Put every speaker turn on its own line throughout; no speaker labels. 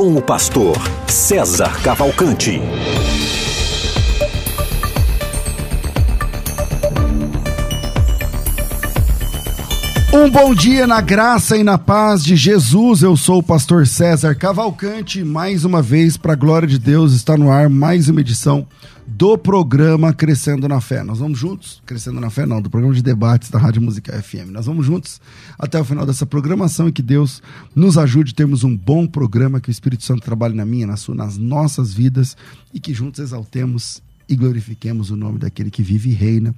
com o pastor César Cavalcante.
Um bom dia na graça e na paz de Jesus. Eu sou o pastor César Cavalcante. Mais uma vez, para a glória de Deus, está no ar mais uma edição do programa Crescendo na Fé. Nós vamos juntos, Crescendo na Fé não, do programa de debates da Rádio Música FM. Nós vamos juntos até o final dessa programação e que Deus nos ajude termos um bom programa, que o Espírito Santo trabalhe na minha, na sua, nas nossas vidas e que juntos exaltemos e glorifiquemos o nome daquele que vive e reina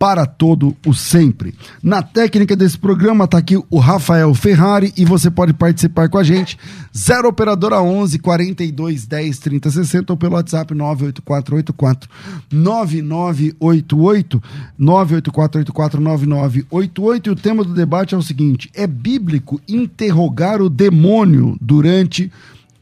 para todo o sempre. Na técnica desse programa está aqui o Rafael Ferrari e você pode participar com a gente. 0 operadora 11 42 10 30 60 ou pelo WhatsApp 98484 9988 98484 9988 e o tema do debate é o seguinte: é bíblico interrogar o demônio durante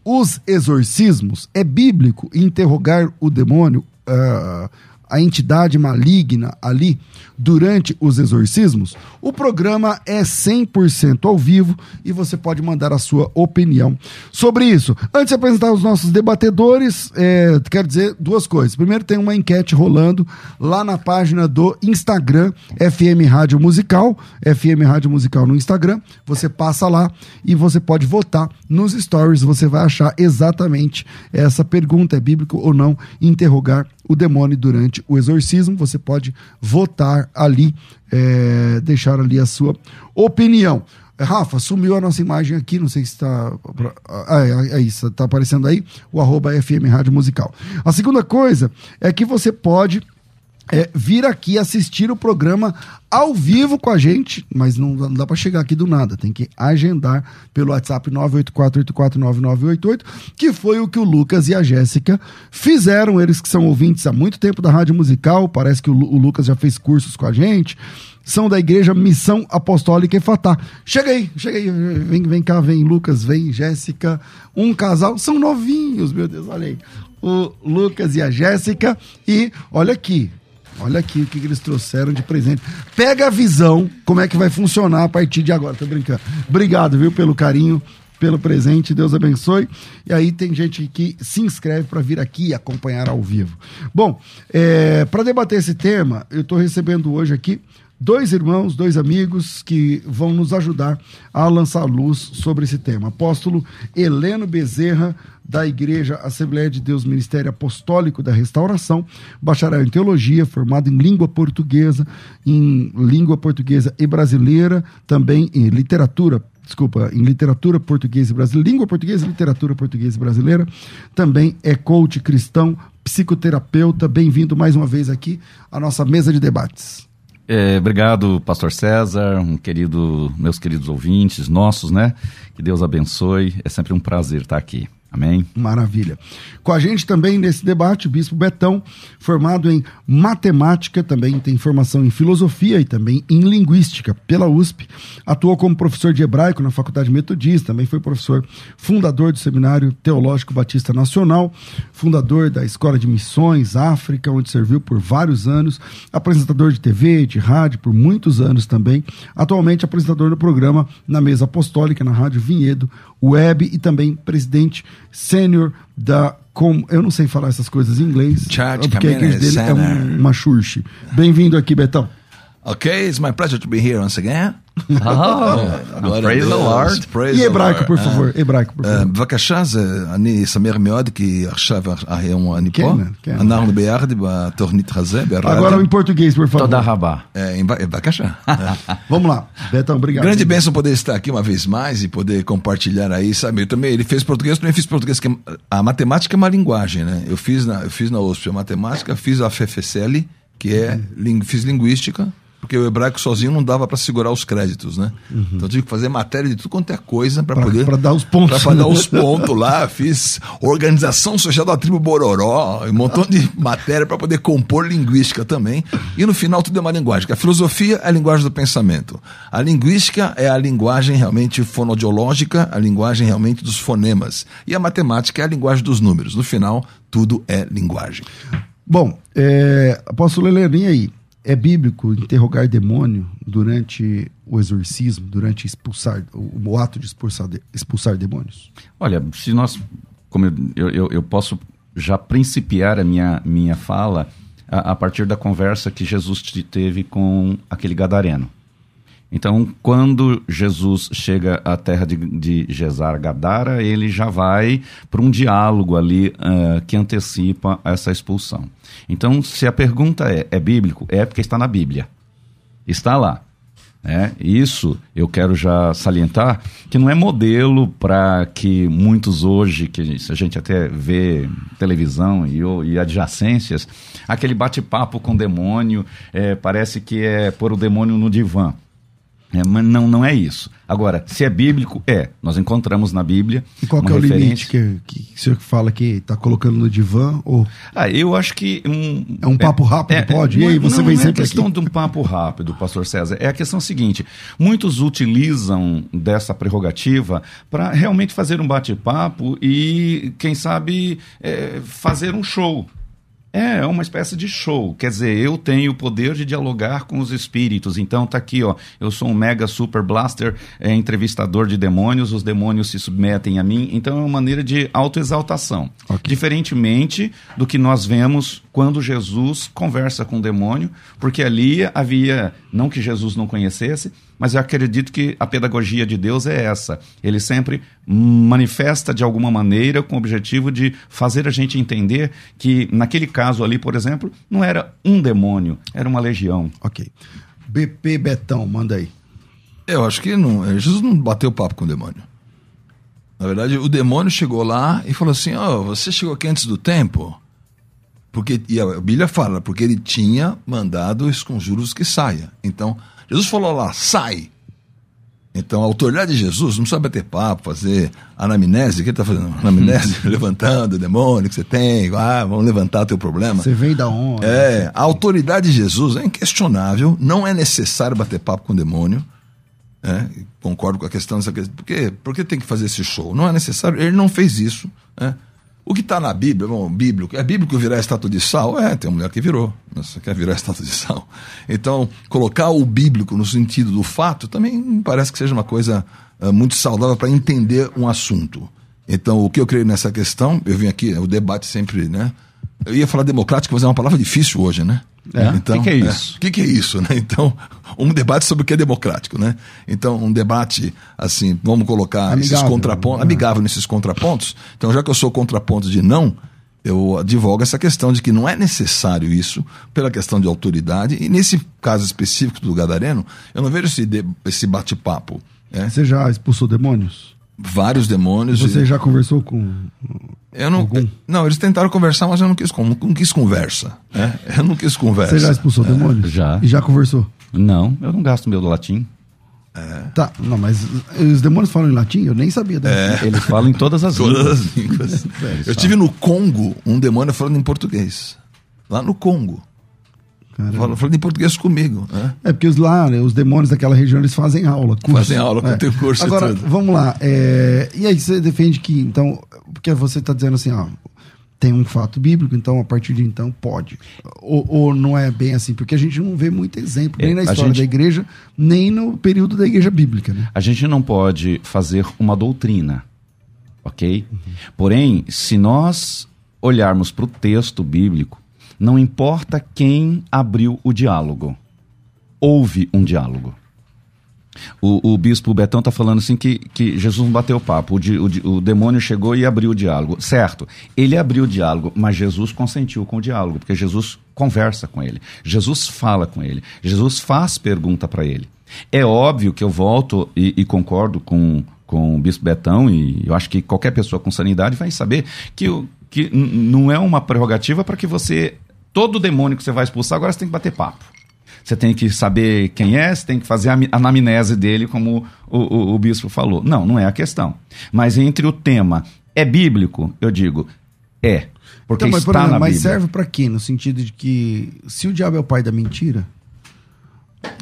os exorcismos? É bíblico interrogar o demônio? Uh, a entidade maligna ali durante os exorcismos, o programa é 100% ao vivo e você pode mandar a sua opinião sobre isso. Antes de apresentar os nossos debatedores, é, quero dizer duas coisas. Primeiro, tem uma enquete rolando lá na página do Instagram, FM Rádio Musical, FM Rádio Musical no Instagram. Você passa lá e você pode votar nos stories. Você vai achar exatamente essa pergunta: é bíblico ou não interrogar o demônio durante o exorcismo. Você pode votar ali, é, deixar ali a sua opinião. Rafa, sumiu a nossa imagem aqui, não sei se está. Ah, é, é isso, está aparecendo aí o arroba FM Rádio Musical. A segunda coisa é que você pode é, vir aqui assistir o programa ao vivo com a gente, mas não, não dá para chegar aqui do nada, tem que agendar pelo WhatsApp 984849988, que foi o que o Lucas e a Jéssica fizeram, eles que são ouvintes há muito tempo da Rádio Musical, parece que o, o Lucas já fez cursos com a gente, são da igreja Missão Apostólica e Fatá. Chega aí, chega aí, vem, vem cá, vem Lucas, vem Jéssica, um casal, são novinhos, meu Deus, olha aí. O Lucas e a Jéssica, e olha aqui, Olha aqui o que eles trouxeram de presente. Pega a visão, como é que vai funcionar a partir de agora. Tô brincando. Obrigado, viu, pelo carinho, pelo presente. Deus abençoe. E aí tem gente que se inscreve para vir aqui acompanhar ao vivo. Bom, é, para debater esse tema, eu estou recebendo hoje aqui dois irmãos, dois amigos que vão nos ajudar a lançar luz sobre esse tema. Apóstolo Heleno Bezerra, da Igreja Assembleia de Deus Ministério Apostólico da Restauração, bacharel em teologia, formado em língua portuguesa, em língua portuguesa e brasileira, também em literatura desculpa, em literatura portuguesa e brasileira, língua portuguesa e literatura portuguesa e brasileira. Também é coach cristão, psicoterapeuta. Bem-vindo mais uma vez aqui à nossa mesa de debates.
É, obrigado, Pastor César, um querido, meus queridos ouvintes, nossos, né? Que Deus abençoe. É sempre um prazer estar aqui. Amém.
Maravilha. Com a gente também nesse debate, o Bispo Betão, formado em matemática, também tem formação em filosofia e também em linguística pela USP. Atuou como professor de hebraico na Faculdade Metodista, também foi professor fundador do Seminário Teológico Batista Nacional, fundador da Escola de Missões África, onde serviu por vários anos, apresentador de TV, de rádio por muitos anos também. Atualmente apresentador do programa na Mesa Apostólica, na Rádio Vinhedo, Web e também presidente sênior da com, eu não sei falar essas coisas em inglês,
Church
porque a igreja dele é um, uma church. Bem-vindo aqui, Betão.
Okay, it's my pleasure to be here once again.
Oh, praise the Lord.
e hebraico, por favor, hebraico, por favor.
בבקשה, אני שמח מאוד, כי עכשיו היום אני פה. אנחנו ביחד בתוכנית הזה,
Agora em português, por favor.
Toda rabá.
בבקשה.
Vamos lá. Betão, obrigado.
Grande bênção poder estar aqui uma vez mais e poder compartilhar aí, sabe? Eu também, ele fez português, eu também fiz português, que a matemática é uma linguagem, né? Eu fiz na, eu fiz na USP a matemática, fiz a FFCL, que é, fiz linguística, porque o hebraico sozinho não dava para segurar os créditos, né? Então eu tive que fazer matéria de tudo quanto é coisa para poder.
pra dar os pontos,
Para dar os pontos lá. Fiz organização social da tribo Bororó, um montão de matéria para poder compor linguística também. E no final tudo é uma linguagem. A filosofia é a linguagem do pensamento. A linguística é a linguagem realmente fonodiológica, a linguagem realmente dos fonemas. E a matemática é a linguagem dos números. No final, tudo é linguagem.
Bom, é, apóstolo Helena, aí? É bíblico interrogar demônio durante o exorcismo, durante expulsar, o, o ato de expulsar, expulsar demônios?
Olha, se nós. Como eu, eu, eu- posso já principiar a minha, minha fala a, a partir da conversa que Jesus te- teve com aquele gadareno. Então, quando Jesus chega à terra de, de Gesar Gadara, ele já vai para um diálogo ali ah, que antecipa essa expulsão. Então, se a pergunta é: é bíblico? É porque está na Bíblia. Está lá. É, isso eu quero já salientar que não é modelo para que muitos hoje, que a gente até vê televisão e, e adjacências, aquele bate-papo com o demônio, é, parece que é pôr o demônio no divã. É, mas não, não é isso. Agora, se é bíblico, é. Nós encontramos na Bíblia.
E qual é o limite que, que o senhor fala que está colocando no divã? Ou
Ah, eu acho que. Um,
É um papo rápido, pode? E aí, você
não,
vem
não é
sempre
questão
aqui.
de um papo rápido, pastor César. É a questão seguinte: muitos utilizam dessa prerrogativa para realmente fazer um bate-papo e, quem sabe, é, fazer um show. É, é uma espécie de show. Quer dizer, eu tenho o poder de dialogar com os espíritos. Então tá aqui, ó. Eu sou um mega super blaster, é, entrevistador de demônios, os demônios se submetem a mim. Então é uma maneira de autoexaltação. Diferentemente do que nós vemos quando Jesus conversa com o demônio, porque ali havia, não que Jesus não conhecesse, mas eu acredito que a pedagogia de Deus é essa. Ele sempre manifesta de alguma maneira com o objetivo de fazer a gente entender que, naquele caso ali, por exemplo, não era um demônio, era uma legião.
Ok. BP Betão, manda aí.
Eu acho que não, Jesus não bateu papo com o demônio. Na verdade, o demônio chegou lá e falou assim: Ó, você chegou aqui antes do tempo? Porque, e a Bíblia fala, porque ele tinha mandado os conjuros que saia. Então, Jesus falou lá, sai. Então, a autoridade de Jesus não precisa bater papo, fazer anamnese. O que ele está fazendo? Anamnese, levantando o demônio que você tem. Ah, vamos levantar teu problema.
Você vem da onde?
É, a autoridade de Jesus é inquestionável, não é necessário bater papo com o demônio. É, concordo com a questão dessa questão. Por quê? Por que tem que fazer esse show? Não é necessário, ele não fez isso. é. O que está na Bíblia, bom, bíblico, é bíblico virar estátua de sal? É, tem uma mulher que virou. Você quer virar estátua de sal. Então, colocar o bíblico no sentido do fato também parece que seja uma coisa ah, muito saudável para entender um assunto. Então, o que eu creio nessa questão, eu vim aqui, o debate sempre, né? Eu ia falar democrático, mas é uma palavra difícil hoje, né?
É? O que que é isso?
O que, que é isso, né? Então, um debate sobre o que é democrático, né? Então, um debate, assim, vamos colocar esses
Amigável,
contrapontos,
né?
amigável nesses contrapontos. Então, já que eu sou contraponto de não, eu advogo essa questão de que não é necessário isso, pela questão de autoridade, e nesse caso específico do Gadareno, eu não vejo esse, esse bate-papo. né?
Você já expulsou demônios?
Vários demônios.
Você
e-
já conversou com.
eu não,
algum?
não, eles tentaram conversar, mas eu não quis, não quis conversa. né? Eu não quis conversa.
Você já expulsou demônios?
já.
E já conversou?
Não, eu não gasto meu do latim.
Tá, não, mas os demônios falam em latim? Eu nem sabia dessa.
Ele fala em todas as
Todas
línguas.
as línguas. Eu estive no Congo, um demônio falando em português. Lá no Congo.
Caramba.
Falando, falando em português comigo. né?
É porque os lá, né, os demônios daquela região, eles fazem aula. Curso.
Fazem aula,
é.
tem curso e
Agora,
tudo.
vamos lá. é, E aí você defende que, então, porque você está dizendo assim, ó, tem um fato bíblico, então a partir de então pode. Ou, ou não é bem assim, porque a gente não vê muito exemplo, nem
É,
na história
gente-
da igreja, nem no período da igreja bíblica, né?
A gente não pode fazer uma doutrina, ok? Porém, se nós olharmos para o texto bíblico, não importa quem abriu o diálogo, houve um diálogo. O, o bispo Betão está falando assim que, que Jesus não bateu papo, o, di- o o demônio chegou e abriu o diálogo. Certo, ele abriu o diálogo, mas Jesus consentiu com o diálogo, porque Jesus conversa com ele, Jesus fala com ele, Jesus faz pergunta para ele. É óbvio que eu volto e, e concordo com, com o bispo Betão, e eu acho que qualquer pessoa com sanidade vai saber que, que não é uma prerrogativa para que você, todo demônio que você vai expulsar, agora você tem que bater papo. Você tem que saber quem é, você tem que fazer a anamnese dele, como o, o- o bispo falou. Não, não é a questão. Mas entre o tema é bíblico, eu digo, é. Porque
Então, mas, por
está
exemplo,
na
mas
Bíblia.
serve pra quê? No sentido de que se o diabo é o pai da mentira,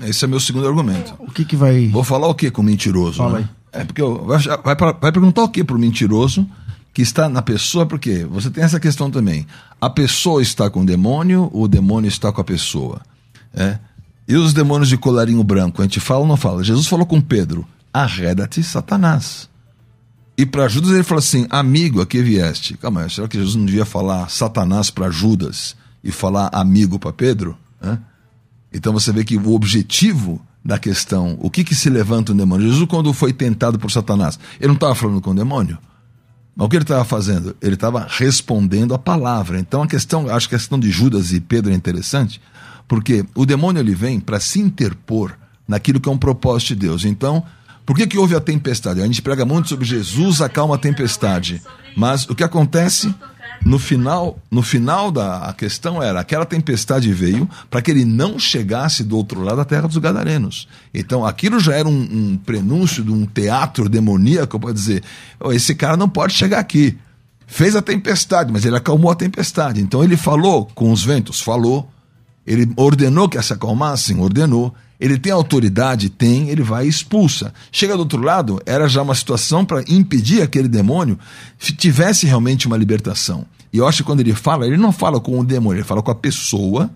Esse é meu segundo argumento.
o que que vai...
Vou falar o que com mentiroso?
Fala
né? É porque eu- vai, vai, vai perguntar o que pro mentiroso que está na pessoa, porque você tem essa questão também. A pessoa está com o demônio, o demônio está com a pessoa. É? E os demônios de colarinho branco, a gente fala ou não fala? Jesus falou com Pedro: arreda-te, Satanás. E para Judas ele falou assim: amigo, a que vieste? Calma, será que Jesus não devia falar Satanás para Judas e falar amigo para Pedro? Hã? Então você vê que o objetivo da questão, o que, que se levanta um demônio? Jesus, quando foi tentado por Satanás, ele não estava falando com o demônio? Mas o que ele estava fazendo? Ele estava respondendo a palavra. Então a questão, acho que a questão de Judas e Pedro é interessante, porque o demônio ele vem para se interpor naquilo que é um propósito de Deus. Então, por que, que houve a tempestade? A gente prega muito sobre Jesus acalma a tempestade. Mas o que acontece no final, no final da a questão era aquela tempestade veio para que ele não chegasse do outro lado da terra dos gadarenos. Então aquilo já era um, um prenúncio de um teatro demoníaco para dizer, "Oh, esse cara não pode chegar aqui. Fez a tempestade, mas ele acalmou a tempestade. Então ele falou com os ventos, falou. Ele ordenou que se acalmassem, ordenou. Ele tem autoridade, tem, ele vai e expulsa. Chega do outro lado, era já uma situação para impedir aquele demônio f- tivesse realmente uma libertação. E eu acho que quando ele fala, ele não fala com o demônio, ele fala com a pessoa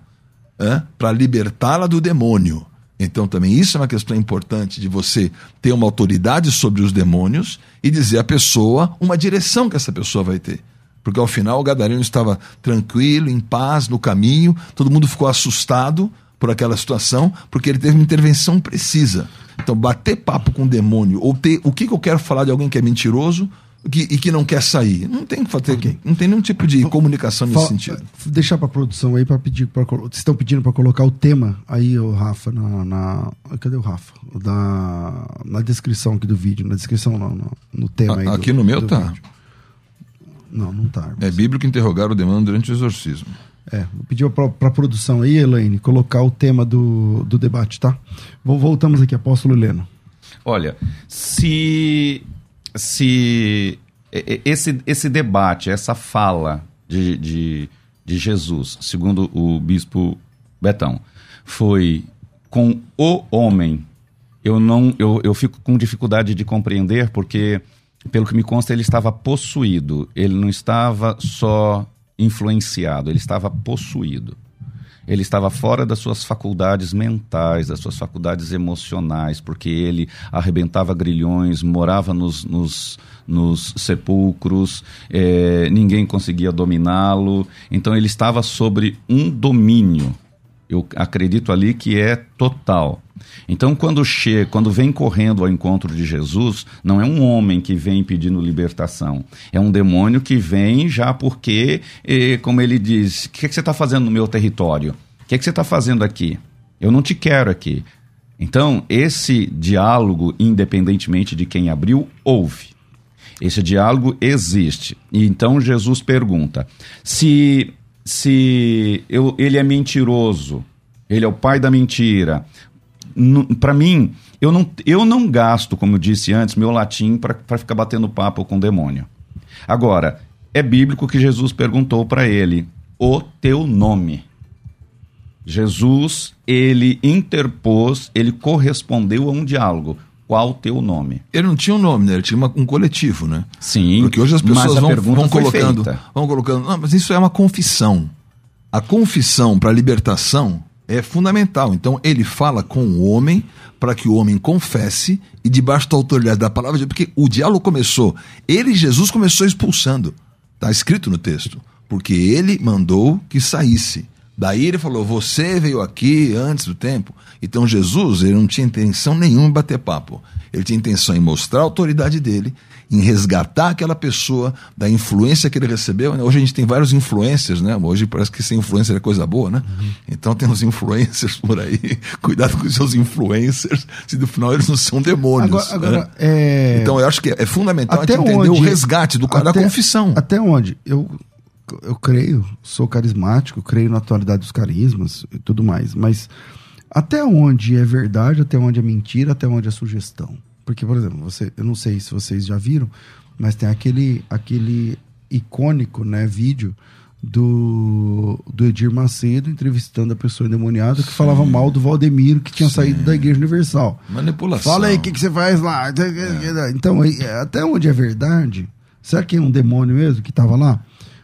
para libertá-la do demônio. Então também isso é uma questão importante de você ter uma autoridade sobre os demônios e dizer à pessoa uma direção que essa pessoa vai ter. Porque ao final o gadareno estava tranquilo, em paz, no caminho, todo mundo ficou assustado por aquela situação, porque ele teve uma intervenção precisa. Então, bater papo com o demônio, ou ter o que, que eu quero falar de alguém que é mentiroso que- e que não quer sair. Não tem que fazer, não tem nenhum tipo de comunicação nesse sentido.
Deixar pra produção aí para pedir para vocês estão pedindo para colocar o tema aí o Rafa na, na- cadê o Rafa da na descrição aqui do vídeo na descrição não, no, no tema aí
A-
do-
Aqui no meu
do
tá.
vídeo. não não tá
É bíblico interrogar o demônio durante o exorcismo.
É vou pedir para a produção aí Elaine colocar o tema do, do debate tá Vol- voltamos aqui apóstolo Heleno
Olha, se, se esse, esse debate, essa fala de, de, de Jesus, segundo o bispo Betão, foi com o homem, eu não eu, eu fico com dificuldade de compreender, porque, pelo que me consta, ele estava possuído. Ele não estava só influenciado, ele estava possuído. Ele estava fora das suas faculdades mentais, das suas faculdades emocionais, porque ele arrebentava grilhões, morava nos, nos, nos sepulcros, eh, ninguém conseguia dominá-lo. Então ele estava sobre um domínio. Eu acredito ali que é total. Então, quando chega, quando vem correndo ao encontro de Jesus, não é um homem que vem pedindo libertação, é um demônio que vem já porque, eh, como ele diz, o que, que você está fazendo no meu território? O que, que você está fazendo aqui? Eu não te quero aqui. Então, esse diálogo, independentemente de quem abriu, houve. Esse diálogo existe. E então Jesus pergunta: se, se eu, ele é mentiroso, ele é o pai da mentira. Para mim, eu não, eu não gasto, como eu disse antes, meu latim para ficar batendo papo com o demônio. Agora, é bíblico que Jesus perguntou para ele: o teu nome. Jesus, ele interpôs, ele correspondeu a um diálogo. Qual o teu nome?
Ele não tinha um nome, né? Ele tinha uma- um coletivo, né?
Sim.
Porque hoje as pessoas vão, vão colocando.
feita.
Vão colocando. Não, mas isso é uma confissão. A confissão para a libertação é fundamental. Então ele fala com o homem para que o homem confesse e debaixo da autoridade da palavra de Deus, porque o diálogo começou. Ele, Jesus, começou expulsando. Está escrito no texto. Porque ele mandou que saísse. Daí ele falou: Você veio aqui antes do tempo. Então Jesus ele não tinha intenção nenhuma em bater papo. Ele tinha intenção em mostrar a autoridade dele, em resgatar aquela pessoa da influência que ele recebeu. né? Hoje a gente tem vários influencers, né? Hoje parece que ser influencer é coisa boa, né? Então tem uns influencers por aí. Cuidado com os seus influencers, se no final eles não são demônios.
agora, agora
né?
é...
Então eu acho que é fundamental a
até
gente entender
onde
o resgate do cara da
até-
confissão.
Até onde? Eu, eu creio, sou carismático, creio na atualidade dos carismas e tudo mais, mas Até onde é verdade, até onde é mentira, até onde é sugestão? Porque, por exemplo, você, eu não sei se vocês já viram, mas tem aquele, aquele icônico né, vídeo do, do Edir Macedo entrevistando a pessoa endemoniada que falava mal do Valdemiro que tinha
Sim.
saído da Igreja Universal.
Manipulação.
Fala aí o que, que você faz lá. Então, aí, até onde é verdade? Será que é um demônio mesmo que estava lá?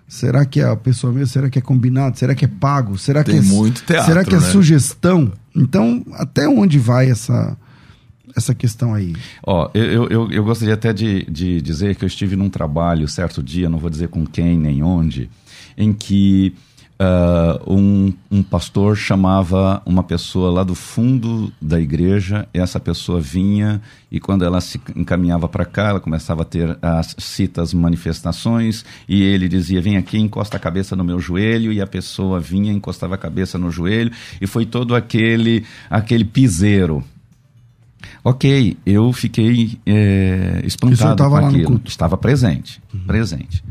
Será que é a pessoa mesmo? Será que é combinado? Será que é pago? Será
Tem
que é,
muito teatro,
Será que é
né?
sugestão? Então, até onde vai essa, essa questão aí?
Ó, eu, eu- eu, eu gostaria até de, de dizer que eu estive num trabalho certo dia, não vou dizer com quem nem onde, em que ah, um, um pastor chamava uma pessoa lá do fundo da igreja, essa pessoa vinha e quando ela se encaminhava para cá, ela começava a ter as citas manifestações e ele dizia: Vem aqui, encosta a cabeça no meu joelho, e a pessoa vinha, encostava a cabeça no joelho, e foi todo aquele, aquele piseiro. Ok, eu fiquei é, espantado
estava
com
lá no
aquilo.
Uhum.
Estava presente, presente.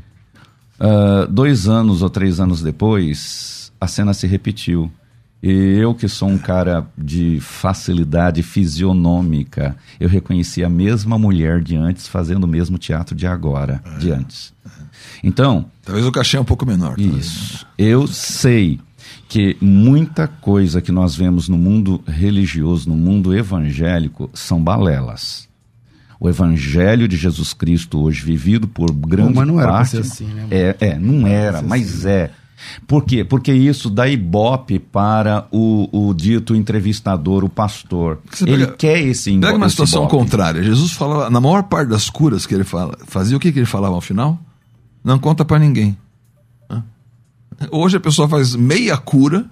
Ah, dois anos ou três anos depois, a cena se repetiu. E eu, que sou um cara de facilidade fisionômica, eu reconheci a mesma mulher de antes fazendo o mesmo teatro de agora, de antes. Então,
Talvez o cachê é um pouco menor. talvez.
isso. Eu sei que muita coisa que nós vemos no mundo religioso, no mundo evangélico, são balelas. O evangelho de Jesus Cristo hoje vivido por grande
mas não era
parte
assim, né,
é, é, não era,
ser
mas
assim.
é. Por quê? Porque isso dá ibope para o, o dito entrevistador, o pastor. Ele quer esse ibo-
Pega uma situação
ibope.
contrária. Jesus falava, na maior parte das curas que ele fala, fazia, o que, que ele falava ao final? Não conta pra ninguém. Hoje a pessoa faz meia cura?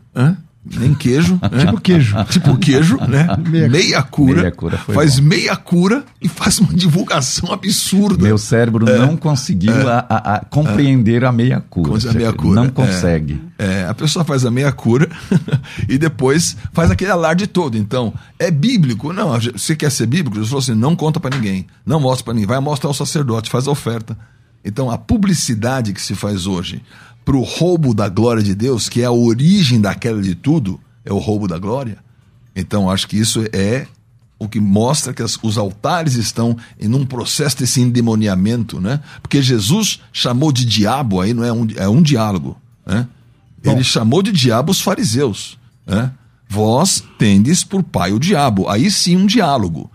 Nem queijo. né?
Tipo queijo.
Tipo queijo, né?
Meia-
Meia, cura.
Meia cura foi
faz
bom.
meia cura e faz uma divulgação absurda.
Meu cérebro não conseguiu a- a- a compreender a meia cura.
A meia cura.
Não
É.
consegue.
É, a pessoa faz a meia cura e depois faz aquele alarde todo. Então, é bíblico? Não, você quer ser bíblico? Jesus falou assim: não conta pra ninguém, não mostra pra ninguém, vai mostrar ao sacerdote, faz a oferta. Então, a publicidade que se faz hoje pro roubo da glória de Deus, que é a origem da queda de tudo, é o roubo da glória. Então, acho que isso é o que mostra que as- os altares estão em um processo desse endemoniamento, né? Porque Jesus chamou de diabo, aí não é um, é um diálogo, né? Ele chamou de diabo os fariseus, né? Vós tendes por pai o diabo. Aí sim um diálogo.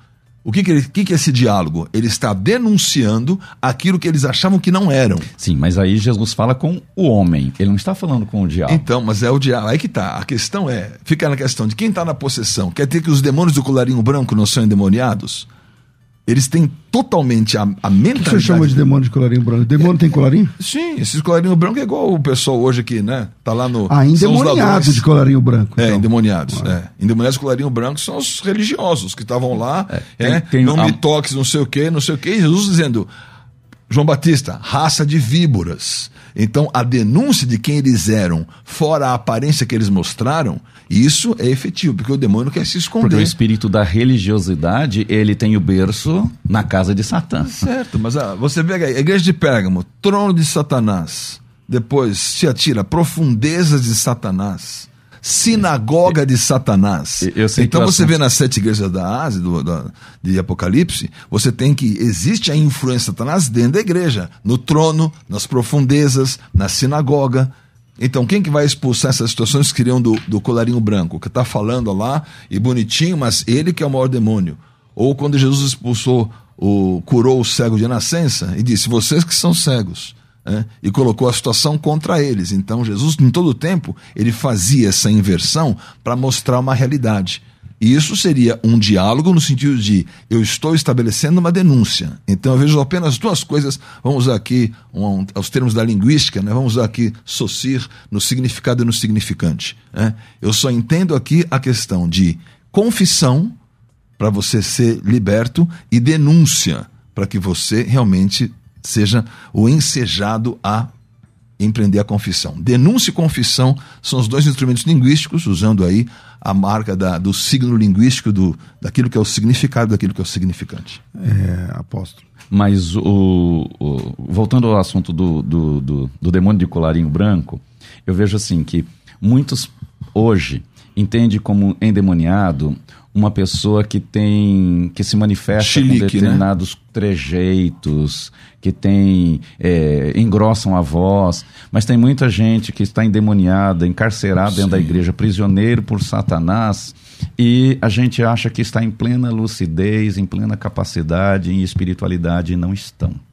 O que, que, ele- que, que é esse diálogo? Ele está denunciando aquilo que eles achavam que não eram.
Sim, mas aí Jesus fala com o homem. Ele não está falando com o diabo.
Então, mas é o diabo. Aí que tá. A questão é, fica na questão de quem está na possessão. Quer dizer que os demônios do colarinho branco não são endemoniados? Eles têm totalmente a, a
O que
mentalidade.
você chama de demônio de colarinho branco? Demônio tem colarinho?
Sim, esses colarinho branco é igual o pessoal hoje aqui, né? Tá lá no.
Ah,
são os
endemoniado
ladrões.
de colarinho branco.
É,
então.
endemoniados. É. Endemoniados com colarinho branco são os religiosos que estavam lá.
tem-
é,
tem
não
a-
me toques, não sei o quê, não sei o quê. E Jesus dizendo. João Batista, raça de víboras. Então, a denúncia de quem eles eram, fora a aparência que eles mostraram, isso é efetivo, porque o demônio quer se
Porque o
esconder.
espírito da religiosidade, ele tem o berço na casa de Satã.
Certo, mas ah, você vê a igreja de Pérgamo, trono de Satanás. Depois se atira profundezas de Satanás. Sinagoga de Satanás. Então você vê nas sete igrejas da Ásia, do, da- de Apocalipse, você tem que. Existe a influência de Satanás dentro da igreja. No trono, nas profundezas, na sinagoga. Então, quem que vai expulsar essas situações que criam do, do colarinho branco? Que está falando lá e bonitinho, mas ele que é o maior demônio. Ou quando Jesus expulsou, o, curou o cego de nascença e disse: Vocês que são cegos. Né? E colocou a situação contra eles. Então, Jesus, em todo o tempo, ele fazia essa inversão para mostrar uma realidade. E isso seria um diálogo no sentido de eu estou estabelecendo uma denúncia. Então eu vejo apenas duas coisas. Vamos usar aqui um, os termos da linguística, né? vamos usar aqui socir no significado e no significante. né? Eu só entendo aqui a questão de confissão para você ser liberto e denúncia para que você realmente seja o ensejado a empreender a confissão. Denúncia e confissão são os dois instrumentos linguísticos, usando aí a marca da- do signo linguístico do, daquilo que é o significado daquilo que é o significante.
É, apóstolo.
Mas o, o- voltando ao assunto do, do, do, do demônio de colarinho branco, eu vejo assim que muitos hoje entende como endemoniado uma pessoa que tem que se manifesta
Chilique,
com
né?
determinados trejeitos, que tem é, engrossam a voz, mas tem muita gente que está endemoniada, encarcerada dentro da igreja, prisioneiro por Satanás, e a gente acha que está em plena lucidez, em plena capacidade, em espiritualidade, e não estão.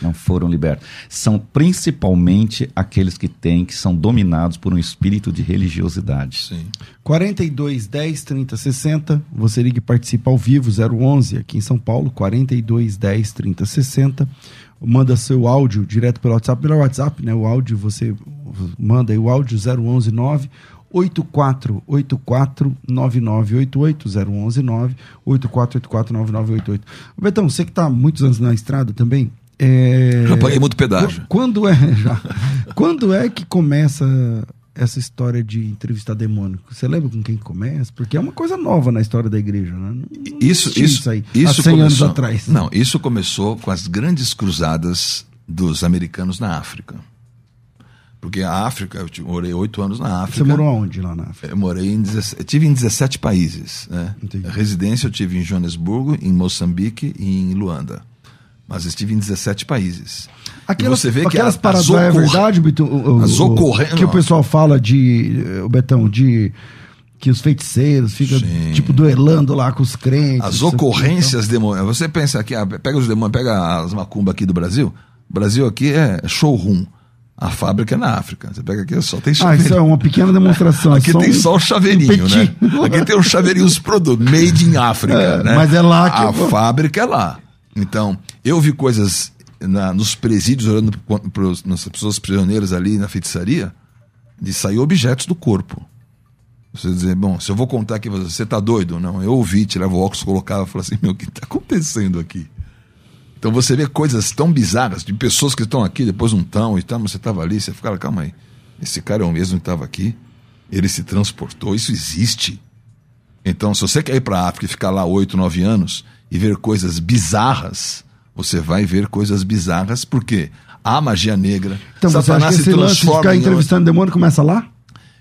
Não foram libertos. São principalmente aqueles que têm, que são dominados por um espírito de religiosidade.
Sim.
42 10 30 60. Você liga e participa ao vivo, 011 aqui em São Paulo. 42 10 30 60. Manda seu áudio direto pelo WhatsApp. Pelo WhatsApp, né? O áudio você manda aí o áudio 011 9 8484 9988 011 9 8484 9988. Betão, você que está muitos anos na estrada também. É...
Já paguei muito pedágio.
Qu- Quando é, já, quando é que começa essa história de entrevistar demônio? Você lembra com quem começa? Porque é uma coisa nova na história da igreja, né? Não
Isso,
existia
isso,
aí
isso
há 100 anos
começou-
atrás.
Não, isso começou com as grandes cruzadas dos americanos na África. Porque a África, eu morei oito anos na África.
Você morou aonde lá na África?
Eu morei em 17, eu tive em 17 países. Né?
Entendi.
A residência eu tive em Joanesburgo, em Moçambique e em Luanda. Mas estive em 17 países.
Aquelas,
e você vê que
aquelas paradas
as
lá é
ocor-
verdade, Bito, o, o-
as
o-
ocorren-
que o pessoal fala de, o Betão, de que os feiticeiros ficam
Sim.
tipo duelando lá com os crentes.
As ocorrências demônios. Você pensa aqui, ah, pega os demônios, pega as macumbas aqui do Brasil. O Brasil aqui é showroom. A fábrica é na África. Você pega aqui, só tem
então. Ah, isso é
chaveirinho.
uma pequena demonstração. é
Aqui tem
um-
só o chaveirinho,
um
né? Aqui tem um chaveirinho, os produtos, made in África,
É,
né?
mas é lá que
A
eu
fábrica é lá. Então, eu vi coisas na- nos presídios, olhando para as pessoas prisioneiras ali na feitiçaria, de sair objetos do corpo. Você dizer, bom, se eu vou contar aqui, você tá doido? Não, eu ouvi, tirava o óculos, colocava e falava assim, meu, o que tá acontecendo aqui? Então você vê coisas tão bizarras de pessoas que estão aqui, depois não estão e tal, mas você estava ali, você fica, calma aí, esse cara é o mesmo que estava aqui, ele se transportou, isso existe. Então, se você quer ir para a África e ficar lá oito, nove anos e ver coisas bizarras, você vai ver coisas bizarras, porque há magia negra,
Então você acha que esse lance de ficar entrevistando demônio começa lá?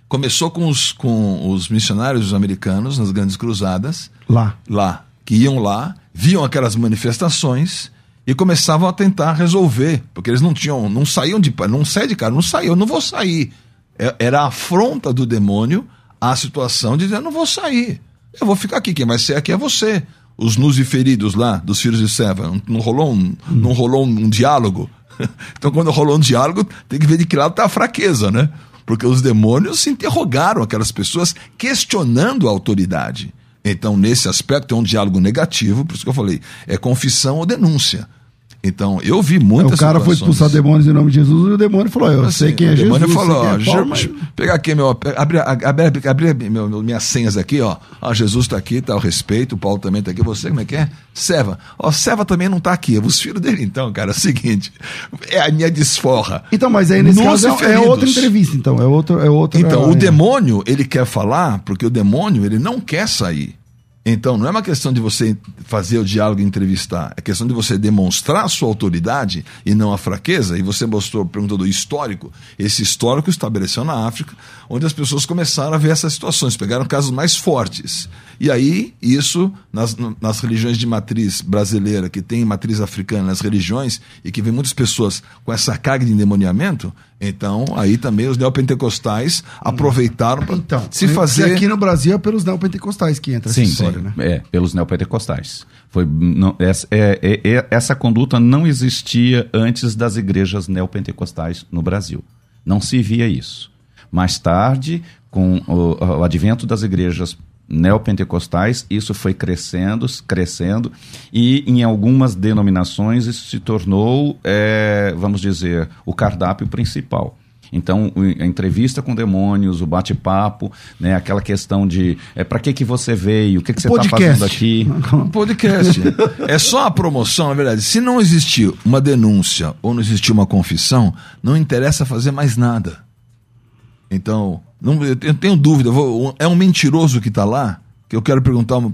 Começou com os, com os missionários americanos nas grandes cruzadas,
Lá.
lá, que iam lá, viam aquelas manifestações e começavam a tentar resolver, porque eles não tinham, não saíam de, não sai de cara, não saiu, eu não vou sair. É- Era a afronta do demônio à situação de dizer, eu não vou sair, eu vou ficar aqui, quem vai ser aqui é você. Os nus e feridos lá, dos filhos de Seva, não, rolou, um, não rolou um, um diálogo? então quando rolou um diálogo, tem que ver de que lado está a fraqueza, né? Porque os demônios se interrogaram aquelas pessoas questionando a autoridade. Então, nesse aspecto, é um diálogo negativo, por isso que eu falei, é confissão ou denúncia. Então, eu vi muitas
o cara foi
situações-
expulsar demônios em nome de Jesus e o demônio falou: Eu sei
Assim,
quem é
o
Jesus.
demônio
sei
falou,
quem
ó,
é Paulo, mas-
Jesus, pega aqui meu, abre, abre, abre, meu- minhas senhas aqui, ó. Ó, Jesus está aqui, tá o respeito, o Paulo também está aqui, você como é que é? Seva. Ó, Seva também não está aqui, os filhos dele então, cara, é o seguinte, é a minha desforra.
Então, mas aí nesse
Nus
caso é, é outra entrevista, então. É outro. É outra
Então, o
é.
demônio, ele quer falar, porque o demônio, ele não quer sair. Então, não é uma questão de você fazer o diálogo e entrevistar, é questão de você demonstrar a sua autoridade e não a fraqueza. E você mostrou, perguntou do histórico. Esse histórico estabeleceu na África, onde as pessoas começaram a ver essas situações, pegaram casos mais fortes. E aí, isso, nas, nas religiões de matriz brasileira, que tem matriz africana nas religiões, e que vem muitas pessoas com essa carga de endemoniamento, então aí também os neopentecostais aproveitaram para
Então,
se fazer.
aqui no Brasil é pelos neopentecostais que entra
Sim,
essa história,
sim.
né?
É, pelos neopentecostais. Foi, não, essa, é- é- é- essa conduta não existia antes das igrejas neopentecostais no Brasil. Não se via isso. Mais tarde, com o, o advento das igrejas neopentecostais, isso foi crescendo, crescendo, e em algumas denominações isso se tornou, é, vamos dizer, o cardápio principal. Então, a entrevista com demônios, o bate-papo, né, aquela questão de é, para que, que você veio, o que, que você está fazendo aqui.
Um podcast. é só a promoção, na verdade. Se não existir uma denúncia ou não existir uma confissão, não interessa fazer mais nada. Então, não, eu tenho- dúvida. vou- é um mentiroso que está lá, que eu quero perguntar uma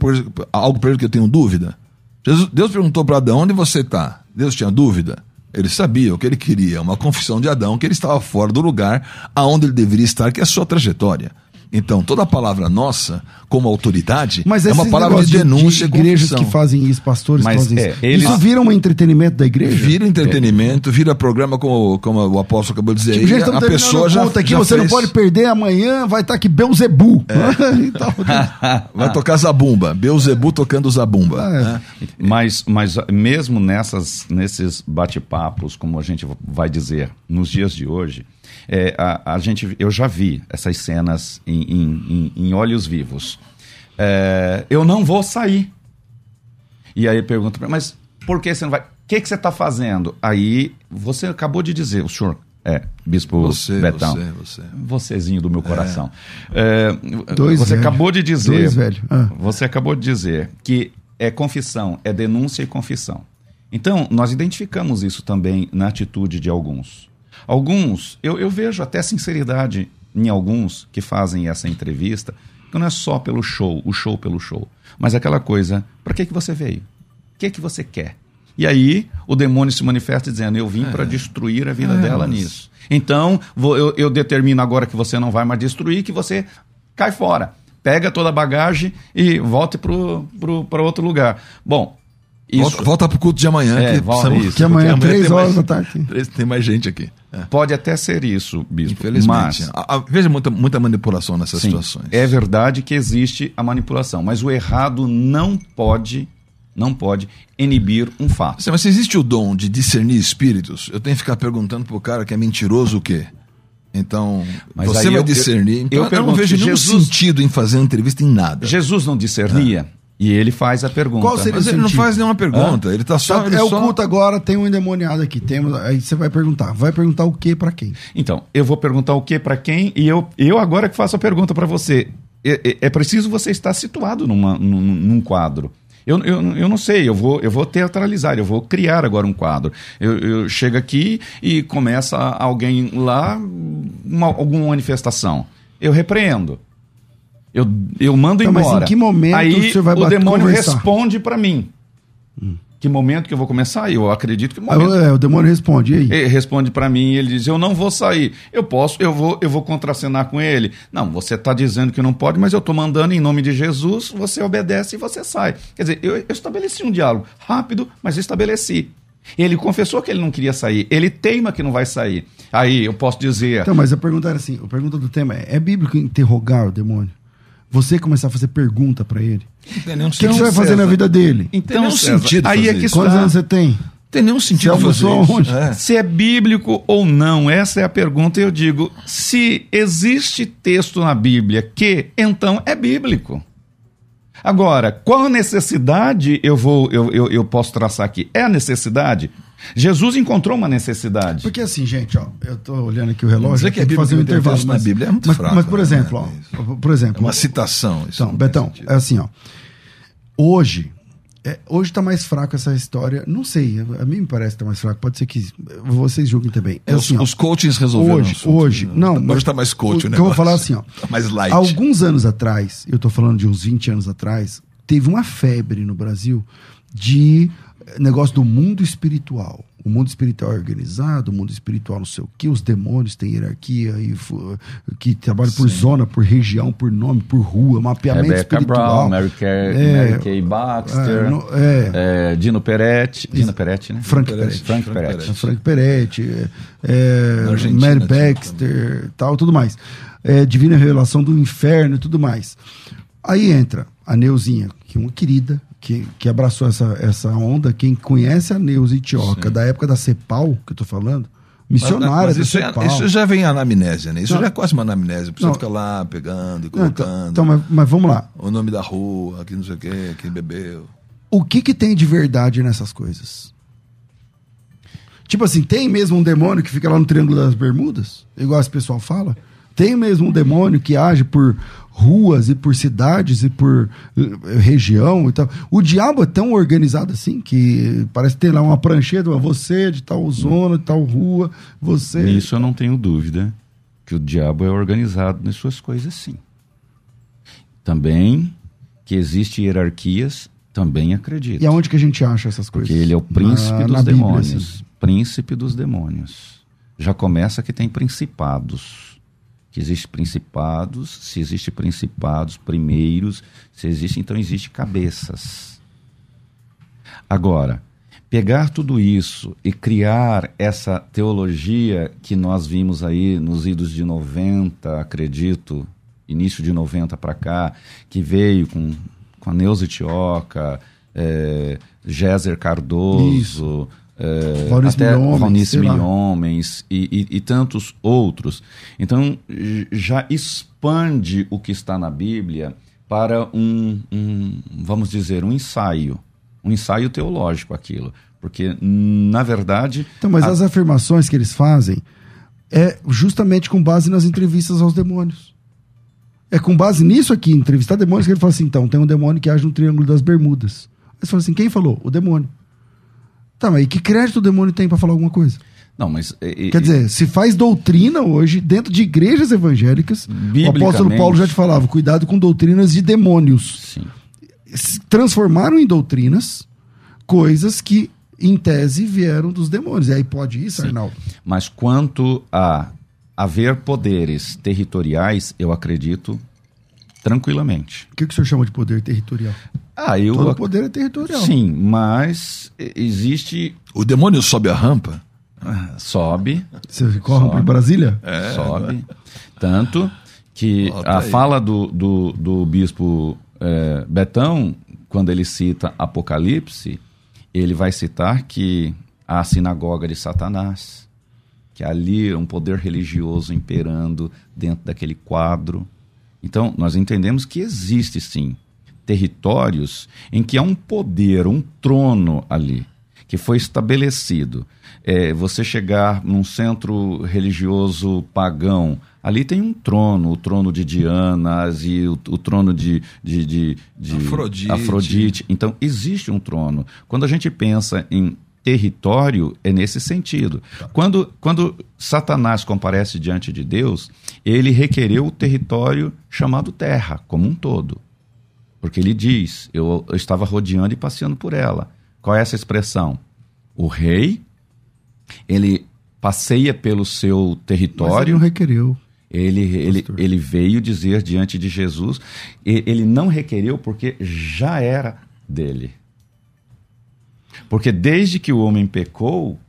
algo para ele que eu tenho dúvida. Jesus- Deus perguntou para Adão: onde você está? Deus tinha dúvida? Ele sabia o que ele queria, uma confissão de Adão, que ele estava fora do lugar aonde ele deveria estar, que é a sua trajetória. Então, toda palavra nossa, como autoridade,
Mas
é uma palavra de denúncia
de igrejas
confissão.
que fazem isso, pastores
Mas,
que fazem
é,
isso.
eles-
Isso vira um entretenimento da igreja?
Vira entretenimento, vira programa como, como o apóstolo acabou de dizer.
Tipo, gente,
a pessoa
o
já,
aqui,
já
você não
fez-
pode perder, amanhã vai estar aqui Beuzebu.
É.
E tal.
Vai tocar Zabumba. Beuzebu tocando Zabumba.
Ah, é.
né?
Mas, mas mesmo nessas, nesses bate-papos, como a gente vai dizer, nos dias de hoje, é, a, a gente, eu já vi essas cenas em, em, em- em olhos vivos. É, eu não vou sair. E aí pergunta, mas por que você não vai? O que, que você está fazendo? Aí você acabou de dizer, o senhor, é, Bispo
Você,
Betão.
você, você.
Vocêzinho do meu coração. É,
Dois
você
velho.
acabou de dizer.
Dois velho. Ah.
Você acabou de dizer que é confissão, é denúncia e confissão. Então, nós identificamos isso também na atitude de alguns. Alguns, eu, eu vejo até sinceridade em alguns que fazem essa entrevista, que não é só pelo show, o show pelo show, mas aquela coisa, para que, que você veio? O que, que você quer? E aí o demônio se manifesta dizendo: Eu vim para destruir a vida
É,
dela
mas-
nisso. Então, vou- eu, eu determino agora que você não vai mais destruir, que você cai fora. Pega toda a bagagem e volte para outro lugar. Bom, isso
Volta, volta pro culto de amanhã.
É,
que
volta
precisamos-
isso.
Que amanhã,
porque
três horas da tarde.
três- Tem mais gente aqui. É.
pode até ser isso, bispo.
Infelizmente.
Mas,
A- a- veja muita, muita manipulação nessas
sim,
situações.
é verdade que existe a manipulação, mas o errado não pode, não pode inibir um fato.
Assim, Mas se existe o dom de discernir espíritos, eu tenho que ficar perguntando pro cara que é mentiroso o quê? Então,
Mas
você
aí
vai
eu- eu-
discernir.
eu
então, eu, não
pergunto,
vejo nenhum
Jesus-
sentido em fazer uma entrevista em nada.
Jesus não discernia e ele faz a pergunta.
Qual seria
Mas ele não faz nenhuma pergunta. Ele tá só.
Tá,
ele
é o
só-
culto agora, tem um endemoniado aqui. Temos, aí você vai perguntar. Vai perguntar o que pra quem?
Então, eu vou perguntar o que para quem e eu, eu agora que faço a pergunta para você. É, é- é preciso você estar situado numa, num, num quadro. Eu, eu, eu não sei, eu vou, eu vou teatralizar, eu vou criar agora um quadro. Eu, eu chego aqui e começa alguém lá, uma, alguma manifestação. Eu repreendo. Eu, eu mando
Tá, mas
embora.
em que momento
Aí
você vai
o demônio
conversar?
responde para mim. Que momento que eu vou começar? Eu acredito que o momento
é, o demônio responde. E aí?
ele responde para mim e ele diz: Eu não vou sair. Eu posso, eu vou, eu vou contracenar com ele. Não, você está dizendo que não pode, mas eu estou mandando em nome de Jesus, você obedece e você sai. Quer dizer, eu, eu estabeleci um diálogo rápido, mas estabeleci. Ele confessou que ele não queria sair. Ele teima que não vai sair. Aí eu posso dizer.
Então, mas a pergunta era assim: a pergunta do tema é: é bíblico interrogar o demônio? Você começar a fazer pergunta pra ele? O que, que você vai fazer na vida dele?
então,
tem nenhum
César,
sentido
aí é que
isso.
Quantos
está.
anos você tem?
Tem nenhum sentido
Você
fazer
onde?
É.
Se é bíblico ou não, essa é a pergunta. Eu digo: se existe texto na Bíblia que, então é bíblico. Agora, qual a necessidade eu vou eu, eu, eu posso traçar aqui? É a necessidade? Jesus encontrou uma necessidade.
Porque assim, gente, ó, eu tô olhando aqui o relógio, eu
que é
fazer um intervalo.
texto na
Mas,
Bíblia é muito
mas,
fraco,
mas, por
né?
exemplo, ó,
Isso.
por exemplo,
É uma citação. Isso
Então, Betão,
sentido.
é assim, ó. Hoje, é, hoje tá mais fraco essa história. Não sei, a mim me parece que tá mais fraco. Pode ser que vocês julguem também. É
É, os,
assim, ó,
os coachings resolveram
hoje,
assunto,
hoje,
né?
não,
Hoje
mas
tá mais coach
que eu vou falar assim, ó.
Tá mais light.
Alguns anos atrás, eu tô falando de uns 20 anos atrás, teve uma febre no Brasil de negócio do mundo espiritual. O mundo espiritual é organizado, o mundo espiritual não sei o que, os demônios têm hierarquia e que trabalham por zona, por região, por nome, por rua, mapeamento
Rebecca
espiritual.
Brown, Mary Kay,
É,
Mary Kay Baxter,
é, no- é.
é, Dino Peretti. Dino Peretti, né?
Frank
Peretti.
Frank Peretti.
Frank Peretti, é, é, Mary Baxter, tal, tudo mais. É, Divina Revelação do Inferno e tudo mais. Aí entra a Neuzinha, que é uma querida, que, que abraçou essa, essa onda. Quem conhece a Neuza Itioca, da época da Cepal, que eu tô falando, missionária
Mas
da
isso, é- isso já vem anamnésia, né? Isso
Não.
já é quase uma anamnésia.
Não.
ficar lá pegando e
Não, então,
colocando.
então, mas, mas vamos lá.
O nome da rua, aqui não sei o quê, quem bebeu.
O que que tem de verdade nessas coisas? Tipo assim, tem mesmo um demônio que fica lá no Triângulo das Bermudas? Igual esse pessoal fala? Tem mesmo um demônio que age por ruas e por cidades e por eh, região e tal. O diabo é tão organizado assim que parece ter lá uma prancheta, você é de tal zona, de tal rua, você.
Nisso eu não tenho dúvida que o diabo é organizado nas suas coisas, sim. Também que existe hierarquias, também acredito.
E aonde que a gente acha essas coisas?
Porque ele é o príncipe
Na-
dos
na Bíblia,
demônios.
assim.
Príncipe dos demônios. Já começa que tem principados. Que existem principados, se existem principados primeiros, se existe, então existe cabeças. Agora, pegar tudo isso e criar essa teologia que nós vimos aí nos idos de 90, acredito, início de 90 para cá, que veio com, com a Neuza Tioca, é, Géser Cardoso, é,
Valnice
até
Milhomens.
Milhomens e, e- e tantos outros. Então, já expande o que está na Bíblia para um, um, vamos dizer, um ensaio. Um ensaio teológico, aquilo. Porque, na verdade.
Então, mas
a-
as afirmações que eles fazem é justamente com base nas entrevistas aos demônios. É com base nisso aqui, entrevistar demônios, que ele fala assim: então, tem um demônio que age no Triângulo das Bermudas. Aí você fala assim: quem falou? O demônio. Tá, mas e que crédito o demônio tem para falar alguma coisa?
Não, mas. e-
Quer dizer, se faz doutrina hoje dentro de igrejas evangélicas, o apóstolo Paulo já te falava: cuidado com doutrinas de demônios.
Sim.
Transformaram em doutrinas coisas que, em tese, vieram dos demônios. E aí pode isso, Arnaldo?
Mas quanto a haver poderes territoriais, eu acredito tranquilamente.
O que, que o senhor chama de poder territorial?
Ah, eu.
Todo poder é territorial.
Sim, mas existe.
O demônio sobe a rampa?
Sobe,
Você corre
Sobe.
para Brasília?
sobe. Tanto que
Bota
a
aí.
fala do, do, do bispo eh, Betão, quando ele cita Apocalipse, ele vai citar que a sinagoga de Satanás, que ali é um poder religioso imperando dentro daquele quadro. Então, nós entendemos que existe sim territórios em que há um poder, um trono ali, que foi estabelecido. É, você chegar num centro religioso pagão, ali tem um trono, o trono de Dianas e o, o trono de, de, de, de
Afrodite.
Afrodite. Então, existe um trono. Quando a gente pensa em território, é nesse sentido. Quando, quando Satanás comparece diante de Deus, ele requereu o território chamado terra, como um todo. Porque ele diz: eu, eu estava rodeando e passeando por ela. Qual é essa expressão? O rei, ele passeia pelo seu
Mas ele
território,
não requereu.
ele, ele, ele veio dizer diante de Jesus, e- ele não requereu porque já era dele. Porque desde que o homem pecou,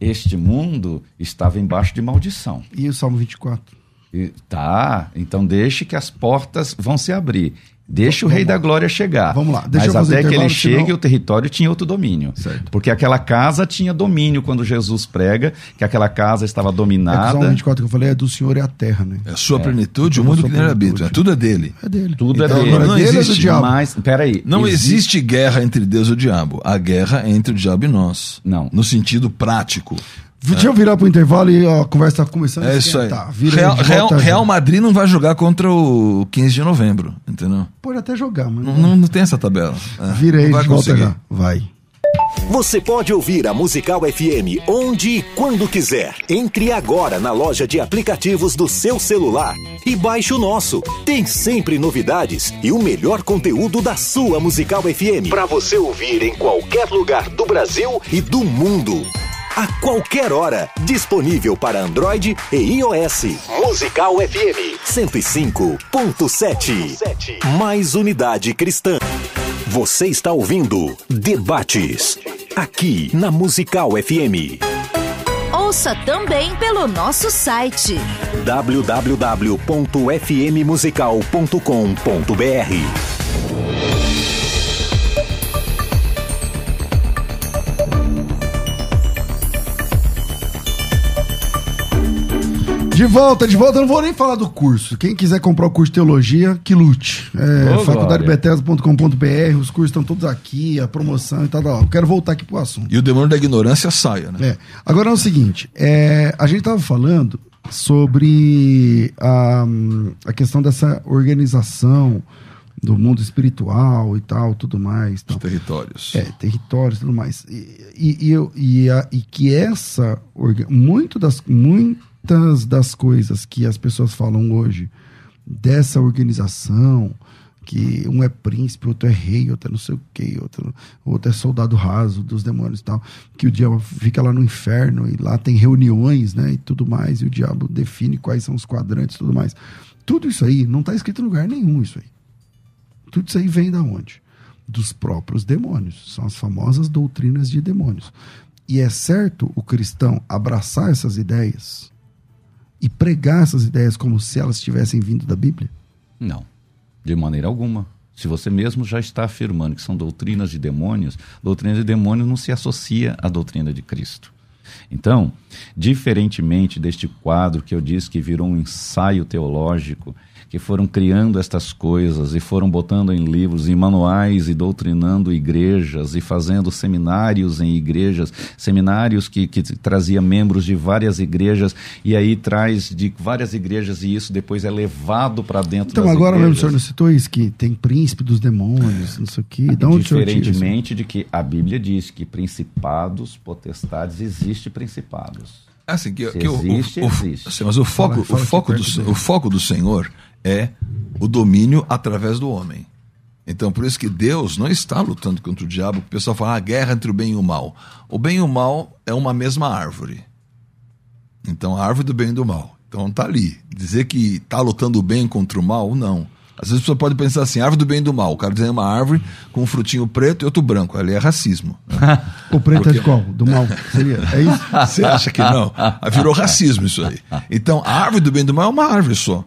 este mundo estava embaixo de maldição.
E o Salmo 24?
E- tá, então deixe que as portas vão se abrir. Deixa o
Vamos
Rei
lá.
da Glória chegar.
Vamos lá, deixa
Mas
eu fazer
até que ele chegue,
senão-
o território tinha outro domínio.
Certo.
Porque aquela casa tinha domínio quando Jesus prega, que aquela casa estava
É o
dominada.
Salmo 24 que eu falei é do Senhor e a terra, né?
É a sua plenitude, o
Tudo
mundo que nele habita. É tudo é dele.
É dele.
Tudo
Então,
é dele.
agora
não
dele é do
existe
diabo.
Mas, peraí.
Não
existe-
existe guerra entre Deus e o diabo. A guerra é entre o diabo e nós.
Não.
No sentido prático.
Deixa eu virar pro intervalo e ó, a conversa tá começando a
É isso aí.
Vira
Real,
de
Real-. Real Madrid não vai jogar contra o 15 de novembro, entendeu?
Pode até jogar, mas
Não, não- não tem essa tabela. É,
vira aí
vai
de volta
conseguir.
já. Vai.
Você pode ouvir a Musical FM onde e quando quiser. Entre agora na loja de aplicativos do seu celular e baixe o nosso. Tem sempre novidades e o melhor conteúdo da sua Musical FM para você ouvir em qualquer lugar do Brasil e do mundo. A qualquer hora, disponível para Android e iOS. Musical FM 105.7. Mais unidade cristã. Você está ouvindo Debates, aqui na Musical FM.
Ouça também pelo nosso site
www.fmmusical.com.br.
De volta, de volta. Eu não vou nem falar do curso. Quem quiser comprar o curso de teologia, que lute. É, faculdadebethesda.com.br, os cursos estão todos aqui, a promoção e tal. tal. Eu quero voltar aqui pro assunto.
E o demônio da ignorância saia, né?
É. Agora é o seguinte, é, a gente estava falando sobre a, a questão dessa organização do mundo espiritual e tal, tudo mais.
Os
Tal.
territórios.
É, territórios e tudo mais. E, e, e, eu- e, a- e que essa. Muito das, muitas das coisas que as pessoas falam hoje, dessa organização que um é príncipe, outro é rei, outro é não sei o quê, outro, outro é soldado raso dos demônios e tal, que o diabo fica lá no inferno e lá tem reuniões, né, e tudo mais, e o diabo define quais são os quadrantes e tudo mais. Tudo isso aí não está escrito em lugar nenhum, isso aí. Tudo isso aí vem da onde? Dos próprios demônios. São as famosas doutrinas de demônios. E é certo o cristão abraçar essas ideias e pregar essas ideias como se elas tivessem vindo da Bíblia?
Não, de maneira alguma. Se você mesmo já está afirmando que são doutrinas de demônios, doutrina de demônios não se associa à doutrina de Cristo. Então, diferentemente deste quadro que eu disse que virou um ensaio teológico, que foram criando estas coisas e foram botando em livros, em manuais e doutrinando igrejas e fazendo seminários em igrejas, seminários que, que trazia membros de várias igrejas e aí traz de várias igrejas e isso depois é levado para dentro
então,
das
agora
igrejas.
mesmo o senhor não citou isso, que tem príncipe dos demônios, não sei o isso?
Diferentemente de que a Bíblia diz que principados, potestades, existe principados.
Assim, que, que o- o-
existe,
o,
existe.
assim, mas o foco,
Fala- fala
o, foco do,
dele.
o foco do Senhor é o domínio através do homem. Então, por isso que Deus não está lutando contra o diabo. O pessoal fala, ah, guerra entre o bem e o mal. O bem e o mal é uma mesma árvore. Então, a árvore do bem e do mal. Então, tá ali. Dizer que está lutando o bem contra o mal, não. Às vezes a pessoa pode pensar assim, árvore do bem e do mal. O cara desenha uma árvore com um frutinho preto e outro branco. Ali é racismo. né?
O preto é de
Porque-
qual? Do mal? Seria? É isso?
Você acha que não? Ah, Virou racismo isso aí. Então, a árvore do bem e do mal é uma árvore só,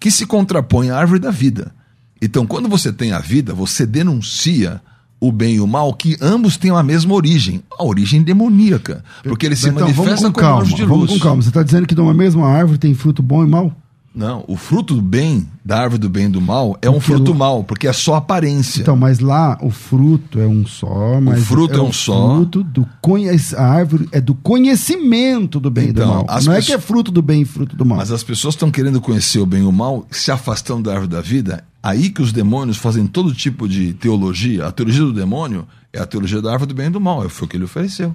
que se contrapõe à árvore da vida. Então, quando você tem a vida, você denuncia o bem e o mal, que ambos têm a mesma origem, a origem demoníaca. Porque eles se
Então, vamos
manifestam
com
como
calma,
anjos de
vamos
luz.
com calma. Você está dizendo que de uma mesma árvore tem fruto bom e mal?
Não, o fruto do bem, da árvore do bem e do mal, é um fruto
o-
mal, porque é só aparência.
Então, mas lá o fruto é um só, mas
fruto é um
o
só.
fruto do conhe... a árvore é do conhecimento do bem e do
Então,
mal. Não é que é fruto do bem e fruto do mal.
Mas as pessoas estão querendo conhecer o bem e o mal, se afastando da árvore da vida. Aí que os demônios fazem todo tipo de teologia. A teologia do demônio é a teologia da árvore do bem e do mal. Foi o que ele ofereceu.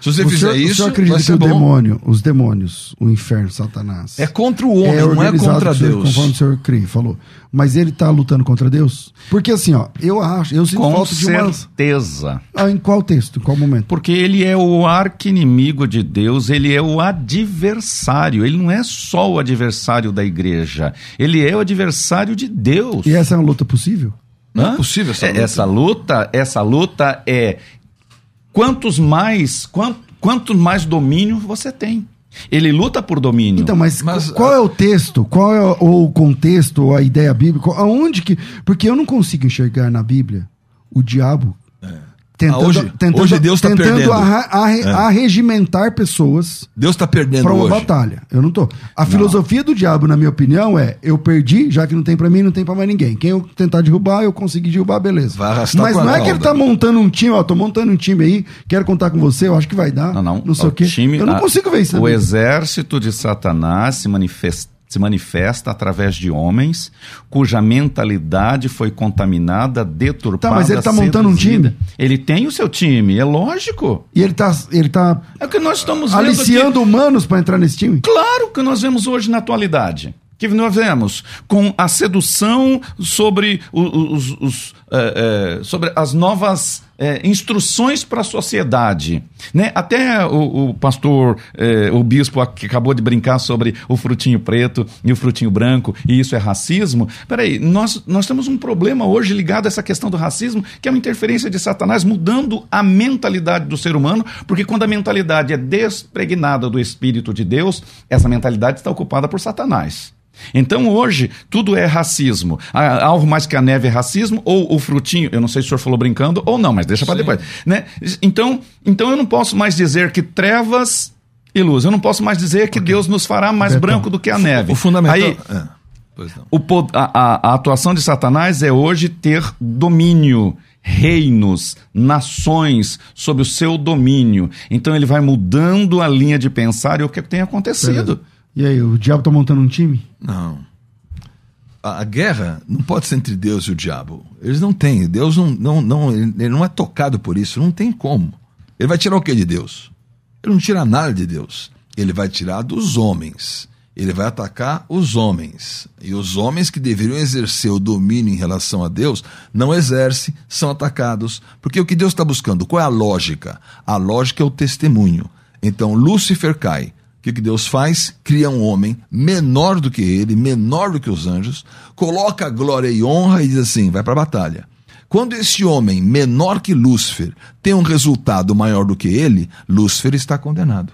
Se você
o
fizer
senhor, o
isso,
senhor acredita
vai
que
ser
o
bom.
demônio, os demônios, o inferno, Satanás,
É contra o homem, não é
organizado
contra
o senhor-
Deus.
Conforme o senhor Cri falou. Mas ele está lutando contra Deus? Porque assim, ó, eu acho, eu sinto
Com
falta de uma.
certeza.
Ah, em qual texto? Em qual momento?
Porque ele é o arquinimigo de Deus, ele é o adversário. Ele não é só o adversário da igreja, ele é o adversário de Deus.
E essa é uma luta possível?
Não
Hã?
é possível essa
É,
luta.
Essa luta, essa luta é quantos mais, quanto, quanto mais domínio você tem. Ele luta por domínio.
Então, mas,
Mas,
qual é o texto? Qual é o, o contexto, ou a ideia bíblica? Aonde que. Porque eu não consigo enxergar na Bíblia o diabo tentando,
Ah, hoje-
tentando,
hoje Deus tá
tentando
perdendo.
arre-
É.
arregimentar pessoas
Deus está perdendo
para uma
hoje.
batalha. Eu não tô. A filosofia do diabo, na minha opinião, é: eu perdi, já que não tem pra mim, não tem pra mais ninguém. Quem eu tentar derrubar, eu consegui derrubar, beleza.
Vai arrastar
Mas não é que ele tá montando um time, ó, tô montando um time aí, quero contar com você, eu acho que vai dar.
Não, não.
Não sei o, quê.
time-
eu não
a-
consigo ver isso.
O
Bíblia.
exército de Satanás se manifesta, se manifesta através de homens cuja mentalidade foi contaminada, deturpada.
Tá, mas ele tá montando um time?
Ele tem o seu time, é lógico.
E ele tá, ele tá
É o que nós estamos
aliciando humanos pra entrar nesse time?
Claro que nós vemos hoje na atualidade. Que nós vemos com a sedução sobre, o- o- os, os, eh, eh, sobre as novas eh, instruções para a sociedade. Né? Até o, o pastor, eh, o bispo que acabou de brincar sobre o frutinho preto e o frutinho branco, e isso é racismo. Peraí, nós, nós temos um problema hoje ligado a essa questão do racismo, que é uma interferência de Satanás mudando a mentalidade do ser humano, porque quando a mentalidade é despregnada do Espírito de Deus, essa mentalidade está ocupada por Satanás. Então hoje tudo é racismo. Algo mais que a neve é racismo, ou o frutinho, eu não sei se o senhor falou brincando ou não, mas deixa para depois. Né? Então, então eu não posso mais dizer que trevas e luz. Eu não posso mais dizer que Deus nos fará mais
Betão,
branco do que a neve.
O fundamental.
Aí,
É,
o a, a- a atuação de Satanás é hoje ter domínio, reinos, nações sob o seu domínio. Então ele vai mudando a linha de pensar e o que tem acontecido.
E aí, o diabo tá montando um time?
Não. A, a guerra não pode ser entre Deus e o diabo. Eles não têm. Deus não, não, não, ele não é tocado por isso. Não tem como. Ele vai tirar o que de Deus? Ele não tira nada de Deus. Ele vai tirar dos homens Ele vai atacar os homens. E os homens que deveriam exercer o domínio em relação a Deus não exercem, são atacados. Porque o que Deus está buscando? Qual é a lógica? A lógica é o testemunho. Então Lúcifer cai. Que, que Deus faz? Cria um homem menor do que ele, menor do que os anjos, coloca glória e honra e diz assim: vai para a batalha. Quando esse homem, menor que Lúcifer, tem um resultado maior do que ele, Lúcifer está condenado.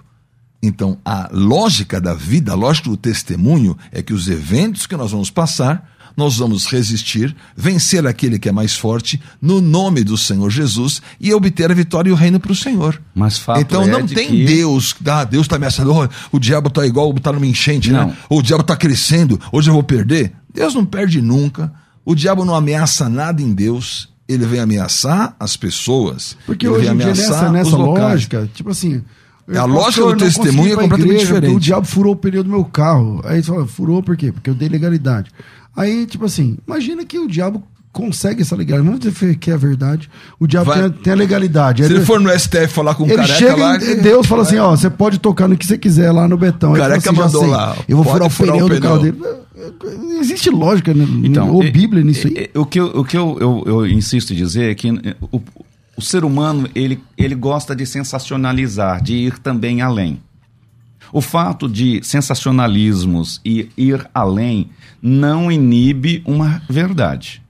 Então, a lógica da vida, a lógica do testemunho é que os eventos que nós vamos passar, nós vamos resistir, vencer aquele que é mais forte, no nome do Senhor Jesus, e obter a vitória e o reino para o Senhor.
Mas fato
então
é
não tem
que-
Deus, ah, Deus está ameaçando, oh, o diabo está igual, está numa enchente,
Não.
né? Ou o diabo está crescendo, hoje eu vou perder. Deus não perde nunca. O diabo não ameaça nada em Deus. Ele vem ameaçar as pessoas.
Porque
ele
hoje
vem
em dia, nessa, nessa lógica, tipo assim. eu
A
posso-
lógica do testemunho é completamente
igreja,
diferente.
O diabo furou o pneu do meu carro. Aí você fala, furou por quê? Porque eu dei legalidade. Aí, tipo assim, imagina que o diabo consegue essa legalidade. Vamos dizer que é verdade. O diabo
Vai-
tem, a, tem a legalidade.
Se
Aí
ele for no STF falar com um
ele
careca
chega
lá.
em Deus fala assim, ó, você pode tocar no que você quiser lá no Betão. Aí
Careca
assim,
mandou
sei,
lá,
Eu vou furar o
furar
pneu
o
do carro
pneu.
dele. Não Existe lógica né,
Então,
ou Bíblia nisso aí?
O que, eu, o que eu, eu, eu insisto em dizer é que o, o ser humano ele, ele gosta de sensacionalizar, de ir também além. O fato de sensacionalismos e ir além não inibe uma verdade.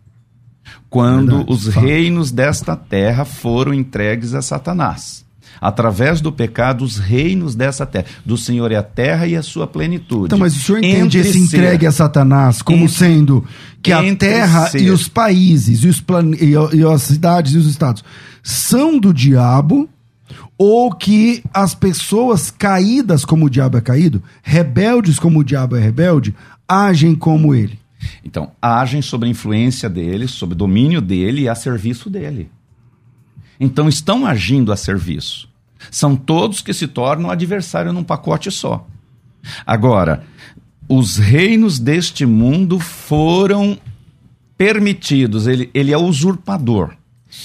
Quando
Verdade,
os
fato.
reinos desta terra foram entregues a Satanás. Através do pecado, os reinos dessa terra. Do Senhor é a terra e a sua plenitude.
Então, mas o senhor entende
Entre
esse
ser-
entregue a Satanás como
Entre-
sendo que a terra
ser.
e os países e, os plane... e, e as cidades e os estados são do diabo ou que as pessoas caídas como o diabo é caído, rebeldes como o diabo é rebelde, agem como ele?
Então, agem sob a influência dele, sob o domínio dele e a serviço dele. Então, estão agindo a serviço. São todos que se tornam adversário num pacote só. Agora, os reinos deste mundo foram permitidos, ele, ele é usurpador.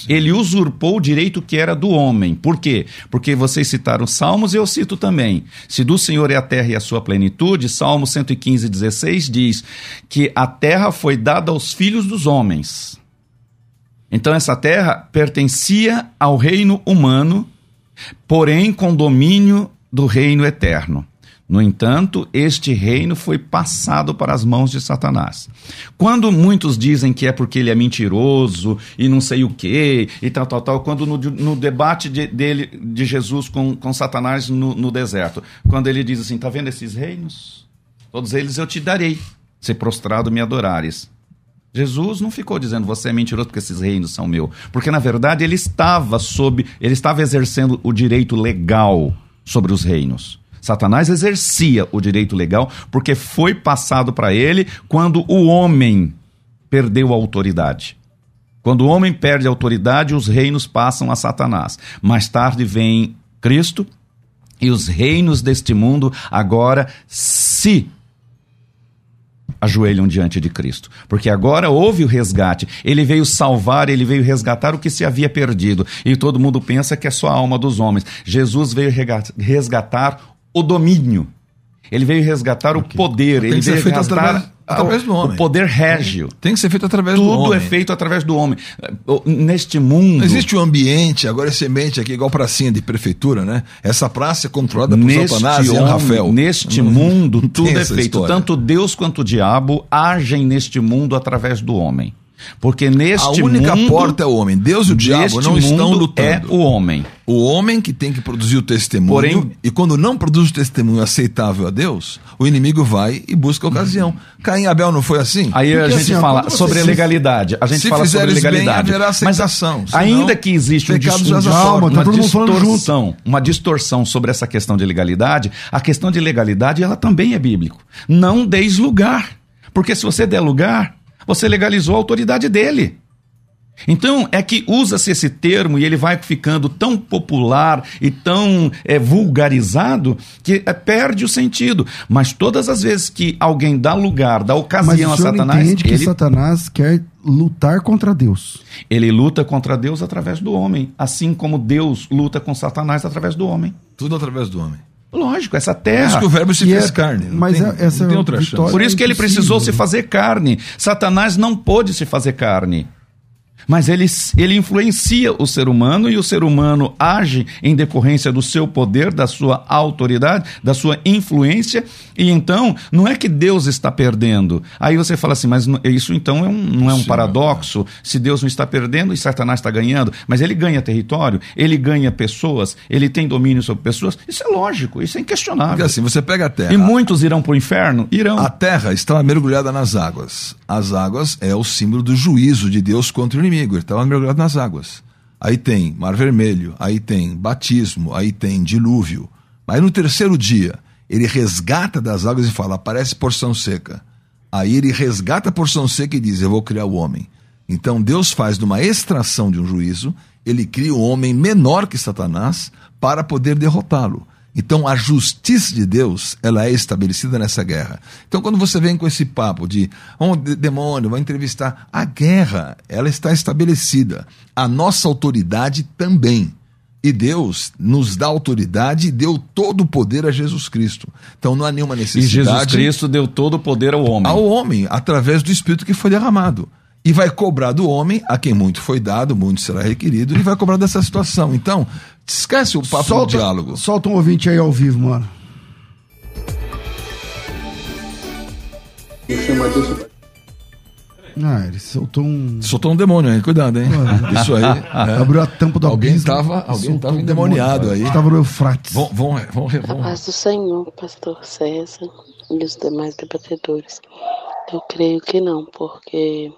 Ele usurpou o direito que era do homem. Por quê? Porque vocês citaram Salmos e eu cito também. Se do Senhor é a terra e a sua plenitude, Salmo 115, 16 diz que a terra foi dada aos filhos dos homens. Então essa terra pertencia ao reino humano, porém com domínio do reino eterno. No entanto, este reino foi passado para as mãos de Satanás. Quando muitos dizem que é porque ele é mentiroso e não sei o quê, e tal, tal, tal, quando no, no debate de, dele, de Jesus com, com Satanás no, no deserto, quando ele diz assim: tá vendo esses reinos? Todos eles eu te darei, se prostrado me adorares. Jesus não ficou dizendo você é mentiroso porque esses reinos são meu, porque na verdade ele estava sob, ele estava exercendo o direito legal sobre os reinos. Satanás exercia o direito legal porque foi passado para ele quando o homem perdeu a autoridade. Quando o homem perde a autoridade, os reinos passam a Satanás. Mais tarde vem Cristo e os reinos deste mundo agora se ajoelham diante de Cristo. Porque agora houve o resgate. Ele veio salvar, ele veio resgatar o que se havia perdido. E todo mundo pensa que é só a alma dos homens. Jesus veio resgatar o domínio. Ele veio resgatar o poder.
Tem
Ele veio resgatar
através- do homem.
o poder régio.
Tem que ser feito através do
Tudo
homem.
é feito através do homem. Neste mundo.
Existe o ambiente, agora esse ambiente aqui, igual pracinha de prefeitura, né? Essa praça é controlada por
Neste,
Satanás e
homem-
Rafael.
neste
Não-
mundo, tudo é feito.
história.
Tanto Deus quanto o diabo agem neste mundo através do homem. Porque
A
neste
única
mundo,
porta é o homem. Deus e o diabo não estão
mundo
lutando.
É o homem.
O homem que tem que produzir o testemunho.
Porém-
e quando não produz o testemunho aceitável a Deus, o inimigo vai e busca a ocasião. Caim e Abel não foi assim?
Aí a
Porque,
gente
assim, ó,
fala
quando você
sobre a legalidade. A gente
se
fala sobre
bem,
legalidade. Mas
aceitação, senão
ainda que existe um,
pecado
dis-
jaz a
dis-
sorte.
Calma, tá
uma
mundo junto.
distorção, uma distorção sobre essa questão de legalidade, a questão de legalidade ela também é bíblico. Não deis lugar. Porque se você der lugar, você legalizou a autoridade dele. Então, é que usa-se esse termo e ele vai ficando tão popular e tão é, vulgarizado que é, perde o sentido. Mas todas as vezes que alguém dá lugar, dá
Mas
ocasião
o
a Satanás,
entende que
ele,
Satanás quer lutar contra Deus.
ele luta contra Deus através do homem, assim como Deus luta com Satanás através do homem.
Tudo através do homem.
Lógico, essa
Por
terra.
isso que o verbo se
E
fez
é-
carne. Não
mas
tem,
é- essa
não tem
é
outra chance.
Por isso que ele precisou se fazer carne. Satanás não pôde se fazer carne. Mas ele, ele influencia o ser humano e o ser humano age em decorrência do seu poder, da sua autoridade, da sua influência. E então, não é que Deus está perdendo. Aí você fala assim, mas isso então é um, não é um
Sim,
paradoxo? Se Deus não está perdendo e Satanás está ganhando. Mas ele ganha território, ele ganha pessoas, ele tem domínio sobre pessoas. Isso é lógico, isso é inquestionável.
Porque assim, você pega a terra.
E muitos irão para o inferno? Irão.
A terra estava mergulhada nas águas. As águas é o símbolo do juízo de Deus contra o inimigo. Ele estava mergulhado nas águas. Aí tem Mar Vermelho, aí tem batismo, aí tem dilúvio. Mas no terceiro dia, ele resgata das águas e fala: aparece porção seca. Aí ele resgata a porção seca e diz: Eu vou criar o homem. Então Deus faz de uma extração de um juízo, ele cria um homem menor que Satanás para poder derrotá-lo. Então a justiça de Deus, ela é estabelecida nessa guerra. Então quando você vem com esse papo de de- demônio, vai entrevistar, a guerra, ela está estabelecida. A nossa autoridade também. E Deus nos dá autoridade e deu todo o poder a Jesus Cristo. Então não há nenhuma
E
necessidade
Jesus Cristo deu todo o poder ao homem.
ao homem através do Espírito que foi derramado. E vai cobrar do homem, a quem muito foi dado, muito será requerido, e vai cobrar dessa situação. Então, esquece o papo do diálogo.
Solta um ouvinte aí ao vivo, mano. Ah, ele soltou um.
Soltou um demônio aí, cuidado, hein? Isso aí. é.
Abriu a tampa do
Alguém
abismo.
tava- alguém
soltou
tava
um
endemoniado
demônio.
aí.
Estava no Eufrates.
Vão, vão, vão,
A
vão,
paz do Senhor, pastor César e os demais debatedores. Eu creio que não, porque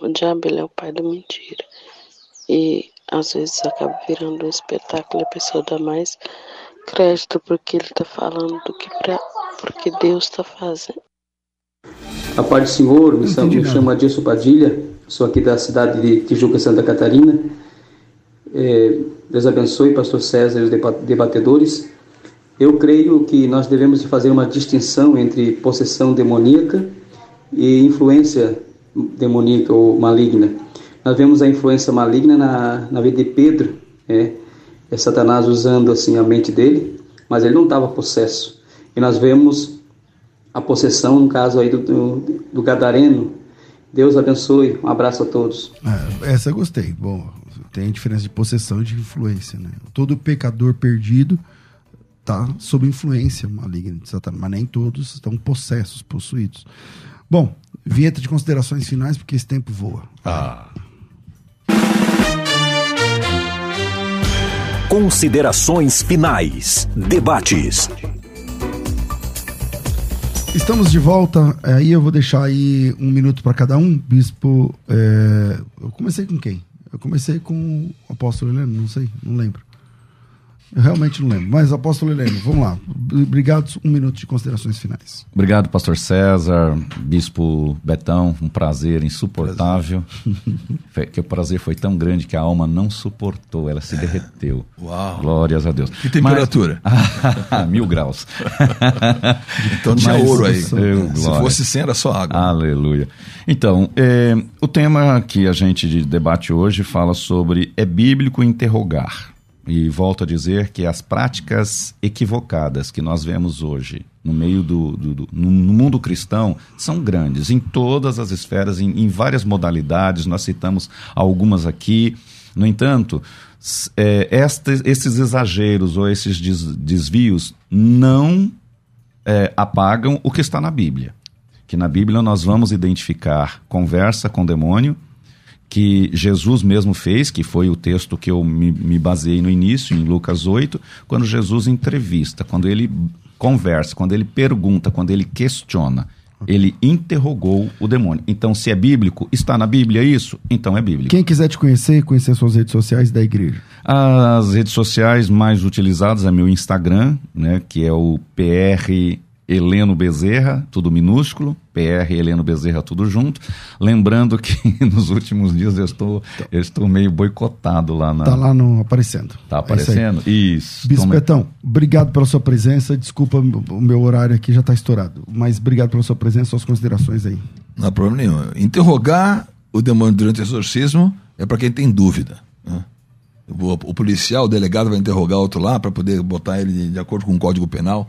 o diabo ele é o pai da mentira. E às vezes acaba virando um espetáculo e a pessoa dá mais crédito porque ele está falando do que para porque Deus está fazendo.
A paz do Senhor, me, chamo- me chamo Adilson Padilha, sou aqui da cidade de Tijuca, Santa Catarina. É, Deus abençoe, pastor César e os deba- debatedores. Eu creio que nós devemos de fazer uma distinção entre possessão demoníaca e influência demoníaca ou maligna. Nós vemos a influência maligna na, na vida de Pedro, é, é Satanás usando assim a mente dele, mas ele não estava possesso. E nós vemos a possessão, no caso aí do, do, do Gadareno. Deus abençoe. Um abraço a todos.
É, essa eu gostei. Bom, tem diferença de possessão e de influência, né? Todo pecador perdido tá sob influência maligna de Satanás, mas nem todos estão possessos, possuídos. Bom, vinheta de considerações finais, porque esse tempo voa.
Considerações finais. Debates.
Estamos de volta. é, Aí eu vou deixar aí um minuto para cada um. Bispo, é, eu comecei com quem? Eu comecei com o apóstolo Heleno, não sei, não lembro. Eu realmente não lembro. Mas apóstolo Heleno, vamos lá. Obrigado, um minuto de considerações finais.
Obrigado, pastor César, bispo Betão, um prazer insuportável. Foi- que o prazer foi tão grande que a alma não suportou, ela se derreteu.
Uau.
Glórias a Deus.
Que temperatura?
Mas- Mil graus.
Então tinha
Mas-
ouro aí.
Eu,
Se fosse sem, era só água.
Aleluia. Então, é, o tema que a gente de- debate hoje fala sobre é bíblico interrogar. E volto a dizer que as práticas equivocadas que nós vemos hoje no meio do, do- do- no, no mundo cristão são grandes em todas as esferas, em, em várias modalidades. Nós citamos algumas aqui. No entanto, é, estes, esses exageros ou esses des- desvios não é, apagam o que está na Bíblia. Que na Bíblia nós vamos identificar conversa com demônio, que Jesus mesmo fez, que foi o texto que eu me, me baseei no início, em Lucas 8, quando Jesus entrevista, quando ele conversa, quando ele pergunta, quando ele questiona. Ele interrogou o demônio. Então, se é bíblico, está na Bíblia isso? Então é bíblico.
Quem quiser te conhecer, conhecer suas redes sociais da igreja.
As redes sociais mais utilizadas é meu Instagram, né, que é o PR Heleno Bezerra, tudo minúsculo, PR Heleno Bezerra, tudo junto. Lembrando que nos últimos dias eu estou, eu estou meio boicotado lá na.
Tá lá no aparecendo.
Tá
É isso
aparecendo? Isso. Toma-
Betão, obrigado pela sua presença. Desculpa, o meu horário aqui já está estourado. Mas obrigado pela sua presença, suas considerações aí.
Não há problema nenhum. Interrogar o demônio durante o exorcismo é para quem tem dúvida. né? o, policial, o delegado vai interrogar outro lá para poder botar ele de acordo com o Código Penal.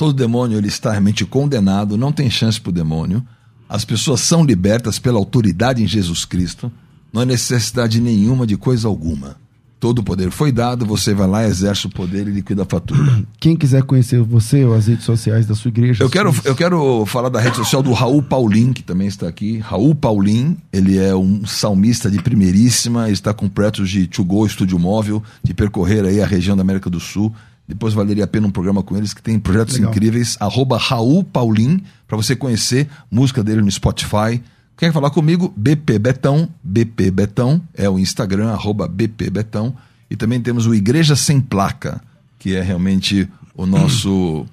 Todo demônio ele está realmente condenado, não tem chance para o demônio. As pessoas são libertas pela autoridade em Jesus Cristo. Não há necessidade nenhuma de coisa alguma. Todo o poder foi dado, você vai lá, exerce o poder e liquida a fatura.
Quem quiser conhecer você ou as redes sociais da sua igreja.
Eu quero, eu quero falar da rede social do Raul Paulin, que também está aqui. Raul Paulin, ele é um salmista de primeiríssima, está com projetos de To Go Estúdio Móvel, de percorrer aí a região da América do Sul. Depois valeria a pena um programa com eles, que tem projetos
Legal.
incríveis. Arroba Raul Paulin, para você conhecer música dele no Spotify. Quer falar comigo? BP Betão, BP Betão, é o Instagram, arroba BP Betão. E também temos o Igreja Sem Placa, que é realmente o nosso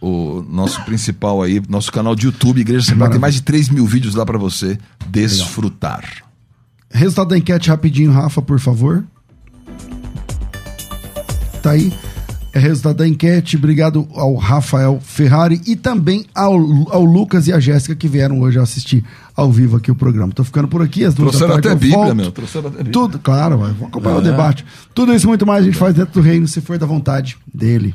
o nosso principal aí, nosso canal de YouTube, Igreja Sem Placa. Tem mais de 3 mil vídeos lá para você desfrutar.
Resultado da enquete rapidinho, Rafa, por favor. Tá aí. É resultado da enquete. Obrigado ao Rafael Ferrari e também ao, ao Lucas e à Jéssica que vieram hoje assistir ao vivo aqui o programa. Tô ficando por aqui, as duas
Trouxeram
da tarde
até Bíblia,
volto.
meu. Trouxeram até Bíblia.
Tudo, claro, vamos acompanhar o
É.
debate. Tudo isso e muito mais a gente faz dentro do reino, se for da vontade dele.